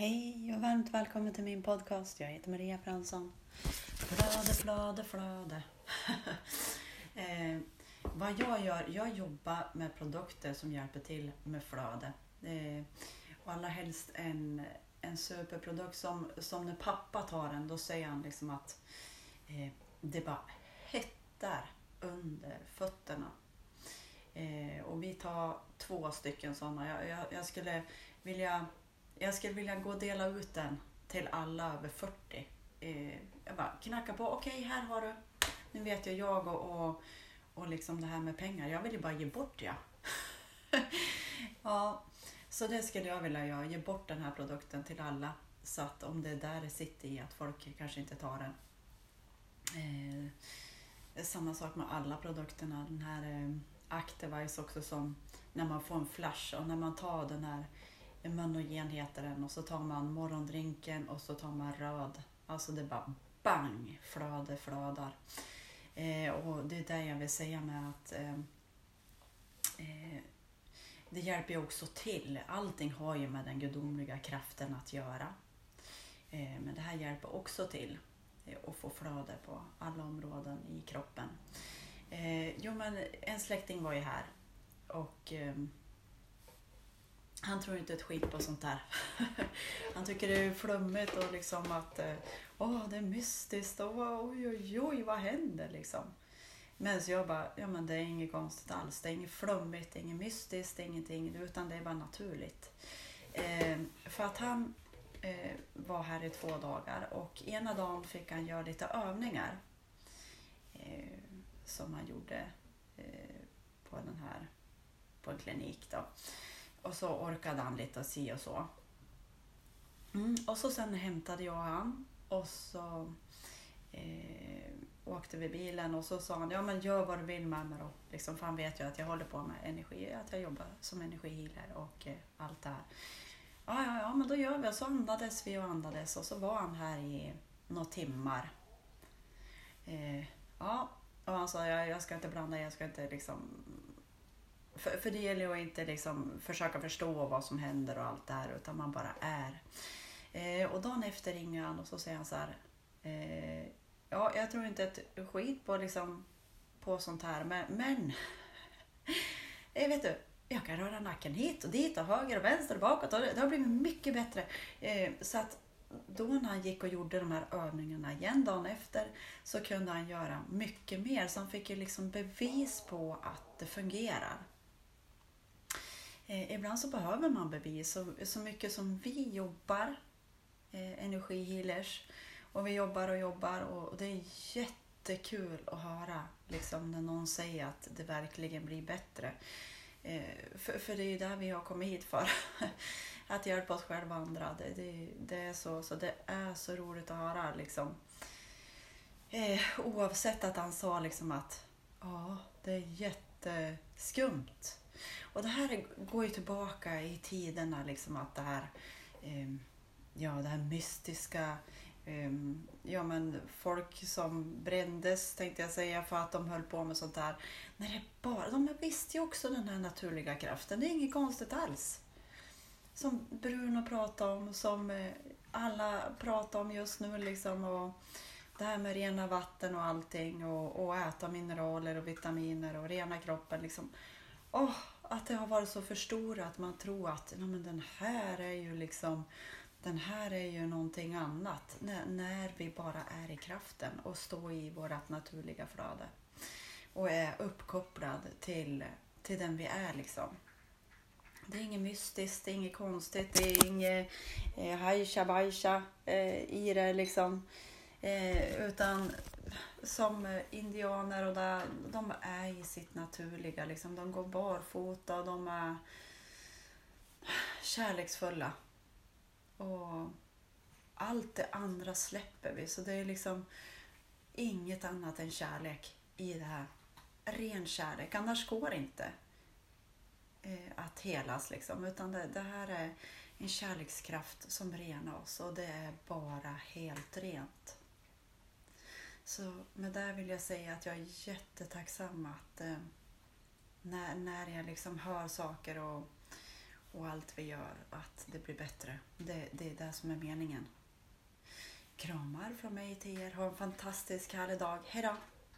Hej och varmt välkommen till min podcast. Jag heter Maria Fransson. Flöde, flöde, flöde. eh, vad jag gör, jag jobbar med produkter som hjälper till med flöde. Eh, och allra helst en, en superprodukt som, som när pappa tar den, då säger han liksom att eh, det bara hettar under fötterna. Eh, och vi tar två stycken sådana. Jag, jag, jag skulle vilja jag skulle vilja gå och dela ut den till alla över 40. Eh, jag bara knackar på. Okej, okay, här har du. Nu vet jag jag och, och, och liksom det här med pengar. Jag vill ju bara ge bort ja. ja, så det skulle jag vilja göra. Ge bort den här produkten till alla. Så att om det är där det sitter i att folk kanske inte tar den. Eh, samma sak med alla produkterna. Den här eh, Activise också som när man får en flash och när man tar den här Manogen heter den och så tar man morgondrinken och så tar man röd. Alltså det bara bang, flöde flödar. Eh, och det är det jag vill säga med att eh, eh, det hjälper ju också till. Allting har ju med den gudomliga kraften att göra. Eh, men det här hjälper också till eh, att få flöde på alla områden i kroppen. Eh, jo men en släkting var ju här och eh, han tror inte ett skit på sånt där. Han tycker det är flummigt och liksom att eh, åh, det är mystiskt och oj, oj, oj, vad händer liksom. Men så jag bara, ja men det är inget konstigt alls. Det är inget flummigt, inget mystiskt, ingenting, utan det är bara naturligt. Eh, för att han eh, var här i två dagar och ena dagen fick han göra lite övningar eh, som han gjorde eh, på den här på en klinik då. Och så orkade han lite och si och så. Mm, och så sen hämtade jag han och så eh, åkte vi bilen och så sa han, ja men gör vad du vill med mig då. Liksom, för han vet ju att jag håller på med energi, att jag jobbar som energihealer och eh, allt det här. Ja, ja, ja, men då gör vi. Och så andades vi och andades och så var han här i några timmar. Eh, ja, och han sa, jag, jag ska inte blanda, jag ska inte liksom för, för det gäller ju att inte liksom försöka förstå vad som händer och allt det här utan man bara är. Eh, och dagen efter ringer han och så säger han så här. Eh, ja, jag tror inte ett skit på, liksom, på sånt här men, men eh, vet du, jag kan röra nacken hit och dit och höger och vänster och bakåt och det, det har blivit mycket bättre. Eh, så att då när han gick och gjorde de här övningarna igen dagen efter så kunde han göra mycket mer. Så han fick ju liksom bevis på att det fungerar. Eh, ibland så behöver man bevis. Så, så mycket som vi jobbar, eh, energihealers, och vi jobbar och jobbar och det är jättekul att höra liksom, när någon säger att det verkligen blir bättre. Eh, för, för det är ju det vi har kommit hit för. att hjälpa oss själva och andra. Det, det, det, är så, så det är så roligt att höra. Liksom. Eh, oavsett att han sa liksom att ja, det är jätteskumt och det här går ju tillbaka i tiderna, liksom att det här, ehm, ja, det här mystiska, ehm, ja men folk som brändes tänkte jag säga för att de höll på med sånt där. När det bara, de visste ju också den här naturliga kraften, det är inget konstigt alls. Som Bruno pratade om, som eh, alla pratar om just nu liksom. Och, det här med rena vatten och allting och, och äta mineraler och vitaminer och rena kroppen. Liksom. Oh, att det har varit så förstorat man tror att Nej, men den här är ju liksom den här är ju någonting annat när, när vi bara är i kraften och står i vårt naturliga flöde och är uppkopplad till, till den vi är. liksom. Det är inget mystiskt, det är inget konstigt, det är inget eh, hajsha bajsha eh, i det liksom. Eh, utan som eh, indianer och där, de är i sitt naturliga. Liksom. De går barfota och de är kärleksfulla. Och allt det andra släpper vi. Så det är liksom inget annat än kärlek i det här. Ren kärlek, annars går det inte eh, att helas. Liksom. Utan det, det här är en kärlekskraft som renar oss och det är bara helt rent. Så med det vill jag säga att jag är jättetacksam att eh, när, när jag liksom hör saker och, och allt vi gör att det blir bättre. Det, det är det som är meningen. Kramar från mig till er. Ha en fantastisk härlig dag. Hejdå!